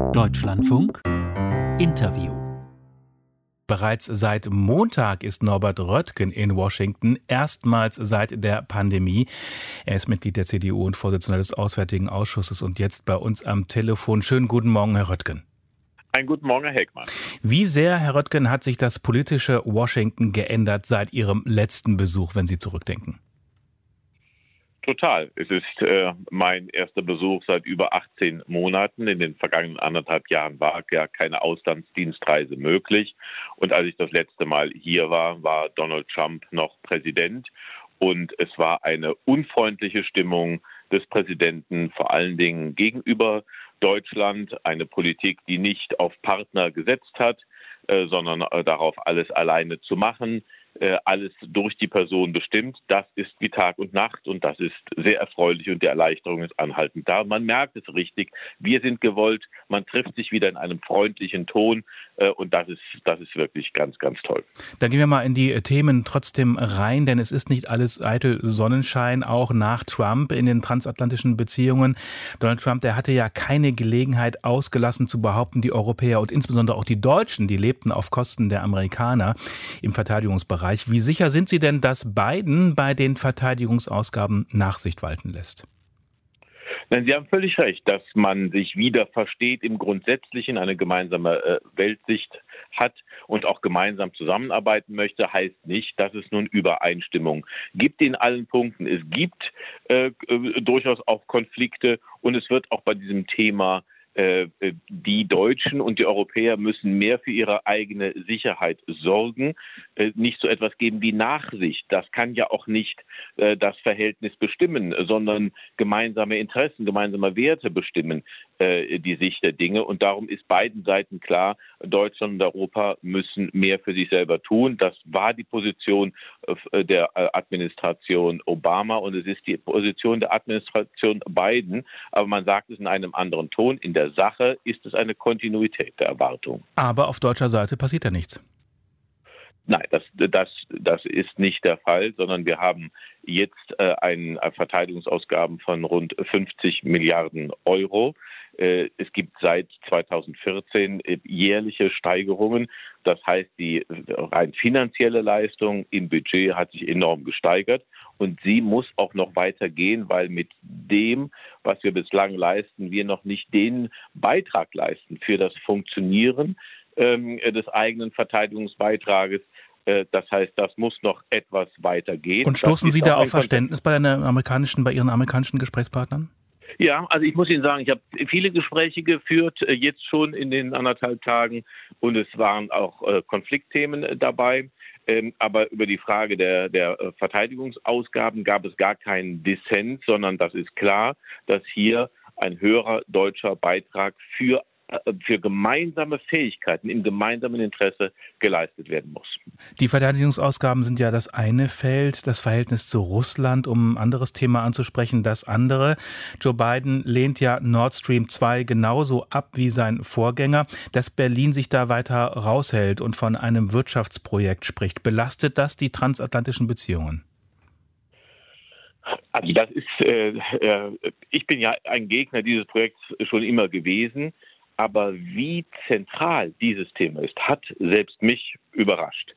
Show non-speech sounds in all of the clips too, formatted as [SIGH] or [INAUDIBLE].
Deutschlandfunk Interview Bereits seit Montag ist Norbert Röttgen in Washington, erstmals seit der Pandemie. Er ist Mitglied der CDU und Vorsitzender des Auswärtigen Ausschusses und jetzt bei uns am Telefon. Schönen guten Morgen, Herr Röttgen. Einen guten Morgen, Herr Heckmann. Wie sehr, Herr Röttgen, hat sich das politische Washington geändert seit Ihrem letzten Besuch, wenn Sie zurückdenken? Total. Es ist äh, mein erster Besuch seit über 18 Monaten. In den vergangenen anderthalb Jahren war ja keine Auslandsdienstreise möglich. Und als ich das letzte Mal hier war, war Donald Trump noch Präsident. Und es war eine unfreundliche Stimmung des Präsidenten, vor allen Dingen gegenüber Deutschland. Eine Politik, die nicht auf Partner gesetzt hat, äh, sondern äh, darauf, alles alleine zu machen alles durch die Person bestimmt. Das ist wie Tag und Nacht und das ist sehr erfreulich und die Erleichterung ist anhaltend da. Man merkt es richtig. Wir sind gewollt. Man trifft sich wieder in einem freundlichen Ton äh, und das ist, das ist wirklich ganz, ganz toll. Dann gehen wir mal in die Themen trotzdem rein, denn es ist nicht alles eitel Sonnenschein, auch nach Trump in den transatlantischen Beziehungen. Donald Trump, der hatte ja keine Gelegenheit ausgelassen zu behaupten, die Europäer und insbesondere auch die Deutschen, die lebten auf Kosten der Amerikaner im Verteidigungsbereich. Bereich. Wie sicher sind Sie denn, dass Biden bei den Verteidigungsausgaben Nachsicht walten lässt? Nein, Sie haben völlig recht, dass man sich wieder versteht im Grundsätzlichen, eine gemeinsame äh, Weltsicht hat und auch gemeinsam zusammenarbeiten möchte, heißt nicht, dass es nun Übereinstimmung gibt in allen Punkten. Es gibt äh, äh durchaus auch Konflikte und es wird auch bei diesem Thema äh, die Deutschen und die Europäer müssen mehr für ihre eigene Sicherheit sorgen, nicht so etwas geben wie Nachsicht. Das kann ja auch nicht äh, das Verhältnis bestimmen, sondern gemeinsame Interessen, gemeinsame Werte bestimmen die Sicht der Dinge. Und darum ist beiden Seiten klar, Deutschland und Europa müssen mehr für sich selber tun. Das war die Position der Administration Obama und es ist die Position der Administration Biden. Aber man sagt es in einem anderen Ton. In der Sache ist es eine Kontinuität der Erwartung. Aber auf deutscher Seite passiert ja nichts. Nein, das, das, das ist nicht der Fall, sondern wir haben jetzt äh, einen äh, Verteidigungsausgaben von rund 50 Milliarden Euro. Äh, es gibt seit 2014 äh, jährliche Steigerungen. Das heißt, die rein finanzielle Leistung im Budget hat sich enorm gesteigert und sie muss auch noch weitergehen, weil mit dem, was wir bislang leisten, wir noch nicht den Beitrag leisten für das Funktionieren ähm, des eigenen Verteidigungsbeitrages. Äh, das heißt, das muss noch etwas weiter gehen. Und stoßen Sie da auf Verständnis bei, amerikanischen, bei Ihren amerikanischen Gesprächspartnern? Ja, also ich muss Ihnen sagen, ich habe viele Gespräche geführt, äh, jetzt schon in den anderthalb Tagen, und es waren auch äh, Konfliktthemen dabei. Ähm, aber über die Frage der, der Verteidigungsausgaben gab es gar keinen Dissens, sondern das ist klar, dass hier ein höherer deutscher Beitrag für äh, für gemeinsame Fähigkeiten im gemeinsamen Interesse geleistet werden muss. Die Verteidigungsausgaben sind ja das eine Feld, das Verhältnis zu Russland, um ein anderes Thema anzusprechen, das andere. Joe Biden lehnt ja Nord Stream 2 genauso ab wie sein Vorgänger, dass Berlin sich da weiter raushält und von einem Wirtschaftsprojekt spricht. Belastet das die transatlantischen Beziehungen? Also das ist, äh, äh, ich bin ja ein Gegner dieses Projekts schon immer gewesen. Aber wie zentral dieses Thema ist, hat selbst mich überrascht.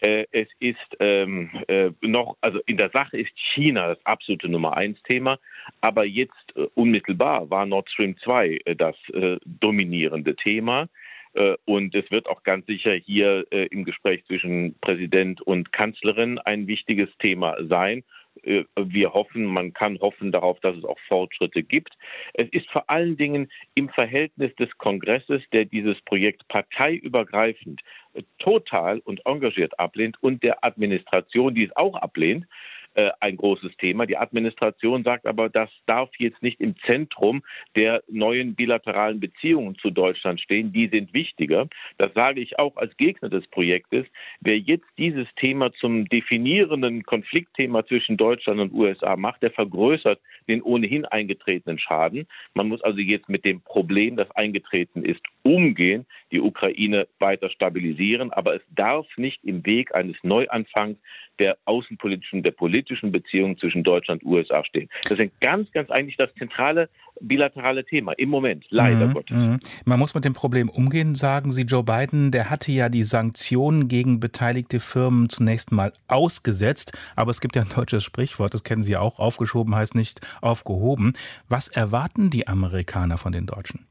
Äh, es ist ähm, äh, noch, also in der Sache ist China das absolute Nummer eins Thema, aber jetzt äh, unmittelbar war Nord Stream 2 äh, das äh, dominierende Thema. Äh, und es wird auch ganz sicher hier im Gespräch zwischen Präsident und Kanzlerin ein wichtiges Thema sein. Äh, wir hoffen, man kann hoffen darauf, dass es auch Fortschritte gibt. Es ist vor allen Dingen im Verhältnis des Kongresses, der dieses Projekt parteiübergreifend äh, total und engagiert ablehnt und der Administration, die es auch ablehnt, äh, ein großes Thema. Die Administration sagt aber, das darf jetzt nicht im Zentrum der neuen bilateralen Beziehungen zu Deutschland stehen. Die sind wichtiger. Das sage ich auch als Gegner des Projektes. Wer jetzt dieses Thema zum definierenden Konfliktthema zwischen Deutschland und USA macht, der vergrößert den ohnehin eingetretenen Schaden. Man muss also jetzt mit dem Problem, das eingetreten ist, umgehen, die Ukraine weiter stabilisieren. Aber es darf nicht im Weg eines Neuanfangs der außenpolitischen, der politischen politischen Beziehungen zwischen Deutschland und USA stehen. Das ist ganz, ganz eigentlich das zentrale bilaterale Thema im Moment, leider mhm, Gottes. Mhm. Man muss mit dem Problem umgehen, sagen Sie. Joe Biden, der hatte ja die Sanktionen gegen beteiligte Firmen zunächst mal ausgesetzt, aber es gibt ja ein deutsches Sprichwort, das kennen Sie auch, aufgeschoben heißt nicht aufgehoben. Was erwarten die Amerikaner von den Deutschen?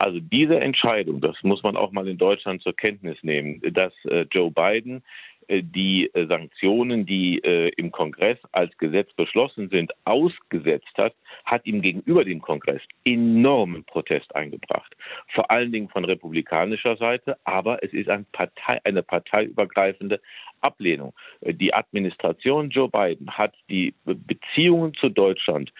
Also diese Entscheidung, das muss man auch mal in Deutschland zur Kenntnis nehmen, dass äh, Joe Biden die äh, Sanktionen, die im Kongress als Gesetz beschlossen sind, ausgesetzt hat, hat ihm gegenüber dem Kongress enormen Protest eingebracht. Vor allen Dingen von republikanischer Seite, aber es ist ein Partei, eine parteiübergreifende Ablehnung. Die Administration Joe Biden hat die Beziehungen zu Deutschland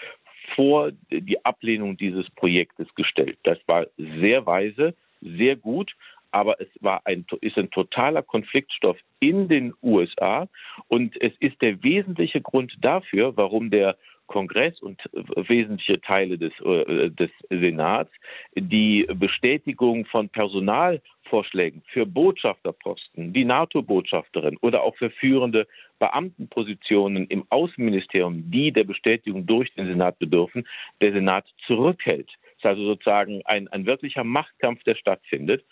vor die Ablehnung dieses Projektes gestellt. Das war sehr weise, sehr gut, aber es war ein, ist ein totaler Konfliktstoff in den USA und es ist der wesentliche Grund dafür, warum der Kongress und wesentliche Teile des, äh, des Senats die Bestätigung von Personalvorschlägen für Botschafterposten, die NATO-Botschafterin oder auch für führende Beamtenpositionen im Außenministerium, die der Bestätigung durch den Senat bedürfen, der Senat zurückhält. Das ist also sozusagen ein, ein wirklicher Machtkampf, der stattfindet.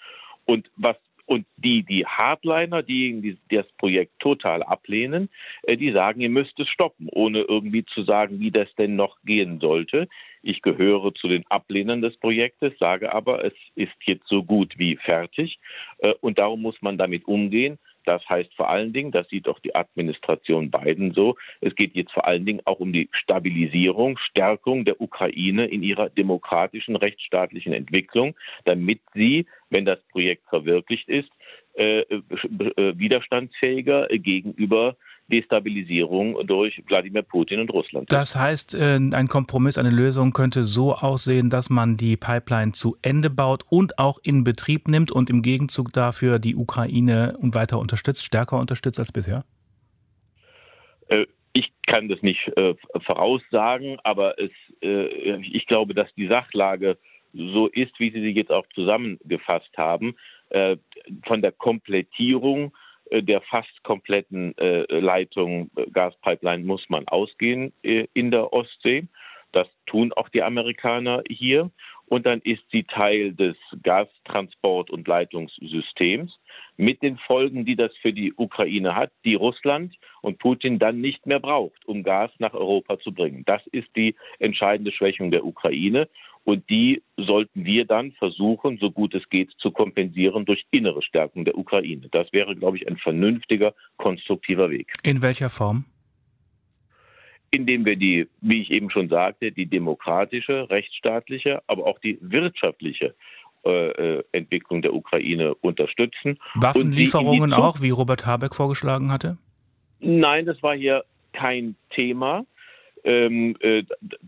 Und was und die, die Hardliner, diejenigen, die das Projekt total ablehnen, äh, die sagen, ihr müsst es stoppen, ohne irgendwie zu sagen, wie das denn noch gehen sollte. Ich gehöre zu den Ablehnern des Projektes, sage aber, es ist jetzt so gut wie fertig. Äh, und darum muss man damit umgehen. Das heißt vor allen Dingen, das sieht auch die Administration Biden so, es geht jetzt vor allen Dingen auch um die Stabilisierung, Stärkung der Ukraine in ihrer demokratischen, rechtsstaatlichen Entwicklung, damit sie, wenn das Projekt verwirklicht ist, äh, äh, widerstandsfähiger gegenüber Destabilisierung durch Wladimir Putin und Russland. Das heißt, äh, ein Kompromiss, eine Lösung könnte so aussehen, dass man die Pipeline zu Ende baut und auch in Betrieb nimmt und im Gegenzug dafür die Ukraine weiter unterstützt, stärker unterstützt als bisher? Äh, ich kann das nicht äh, voraussagen, aber es, ich glaube, dass die Sachlage so ist, wie Sie sie jetzt auch zusammengefasst haben, von der Komplettierung der fast kompletten äh, Leitung äh, Gaspipeline muss man ausgehen in der Ostsee. Das tun auch die Amerikaner hier. Und dann ist sie Teil des Gastransport- und Leitungssystems mit den Folgen, die das für die Ukraine hat, die Russland und Putin dann nicht mehr braucht, um Gas nach Europa zu bringen. Das ist die entscheidende Schwächung der Ukraine. Und die sollten wir dann versuchen, so gut es geht, zu kompensieren durch innere Stärkung der Ukraine. Das wäre, glaube ich, ein vernünftiger, konstruktiver Weg. In welcher Form? Indem wir die, wie ich eben schon sagte, die demokratische, rechtsstaatliche, aber auch die wirtschaftliche äh, äh Entwicklung der Ukraine unterstützen. Waffenlieferungen auch, wie Robert Habeck vorgeschlagen hatte? Nein, das war hier kein Thema. Ähm, äh,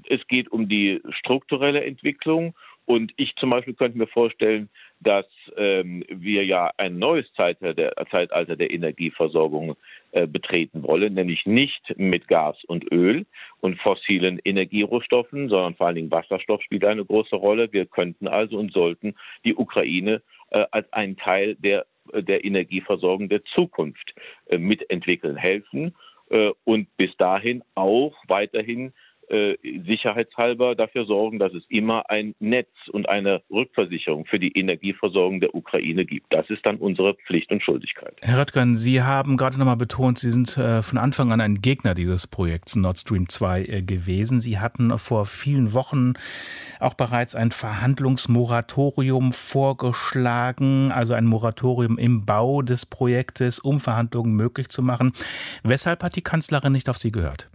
es geht um die strukturelle Entwicklung. Und ich zum Beispiel könnte mir vorstellen, dass ähm, wir ja ein neues Zeitalter der, Zeitalter der Energieversorgung äh, betreten wollen, nämlich nicht mit Gas und Öl und fossilen Energierohstoffen, sondern vor allen Dingen Wasserstoff spielt eine große Rolle. Wir könnten also und sollten die Ukraine äh, als einen Teil der, der Energieversorgung der Zukunft äh, mitentwickeln helfen äh, und bis dahin auch weiterhin äh, sicherheitshalber dafür sorgen, dass es immer ein Netz und eine Rückversicherung für die Energieversorgung der Ukraine gibt. Das ist dann unsere Pflicht und Schuldigkeit. Herr Röttgen, Sie haben gerade noch mal betont, Sie sind äh, von Anfang an ein Gegner dieses Projekts Nord Stream 2 äh, gewesen. Sie hatten vor vielen Wochen auch bereits ein Verhandlungsmoratorium vorgeschlagen, also ein Moratorium im Bau des Projektes, um Verhandlungen möglich zu machen. Weshalb hat die Kanzlerin nicht auf Sie gehört?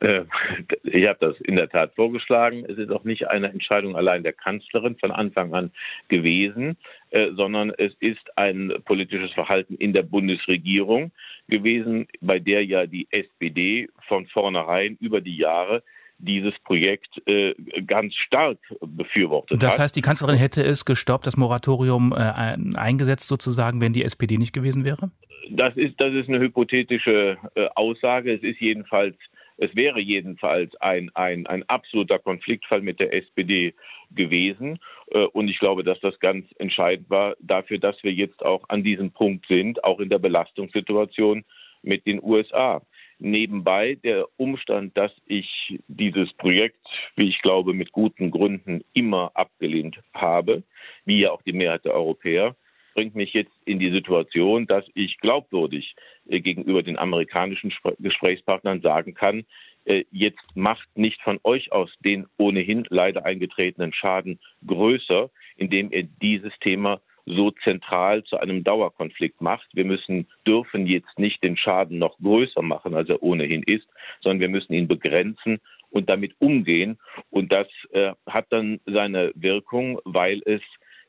Äh, [LAUGHS] ich habe das in der Tat vorgeschlagen. Es ist auch nicht eine Entscheidung allein der Kanzlerin von Anfang an gewesen, äh, sondern es ist ein politisches Verhalten in der Bundesregierung gewesen, bei der ja die SPD von vornherein über die Jahre dieses Projekt äh, ganz stark befürwortet das heißt, die Kanzlerin hätte es gestoppt, das Moratorium eingesetzt sozusagen, wenn die SPD nicht gewesen wäre? Das ist, das ist eine hypothetische Aussage. Es ist jedenfalls es wäre jedenfalls ein, ein, ein absoluter Konfliktfall mit der SPD gewesen. Äh, und ich glaube, dass das ganz entscheidend war dafür, dass wir jetzt auch an diesem Punkt sind, auch in der Belastungssituation mit den USA. Nebenbei der Umstand, dass ich dieses Projekt, wie ich glaube, mit guten Gründen immer abgelehnt habe, wie ja auch die Mehrheit der Europäer, bringt mich jetzt in die Situation, dass ich glaubwürdig äh, gegenüber den amerikanischen Gesprächspartnern sagen kann, äh, jetzt macht nicht von euch aus den ohnehin leider eingetretenen Schaden größer, indem ihr dieses Thema so zentral zu einem Dauerkonflikt macht. Wir müssen, dürfen jetzt nicht den Schaden noch größer machen, als er ohnehin ist, sondern wir müssen ihn begrenzen und damit umgehen. Und das äh, hat dann seine Wirkung, weil es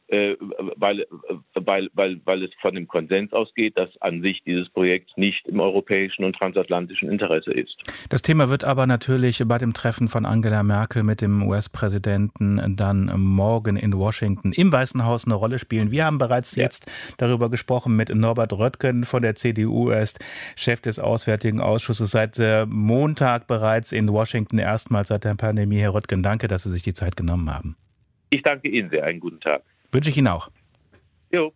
weil, weil, weil, weil es von dem Konsens ausgeht, dass an sich dieses Projekt nicht im europäischen und transatlantischen Interesse ist. Das Thema wird aber natürlich bei dem Treffen von Angela Merkel mit dem US-Präsidenten dann morgen in Washington im Weißen Haus eine Rolle spielen. Wir haben bereits ja. jetzt darüber gesprochen mit Norbert Röttgen von der CDU. Er ist Chef des Auswärtigen Ausschusses seit äh, Montag bereits in Washington, erstmals seit der Pandemie. Herr Röttgen, danke, dass Sie sich die Zeit genommen haben. Ich danke Ihnen sehr. Einen guten Tag. Wünsche ich Ihnen auch. Jo.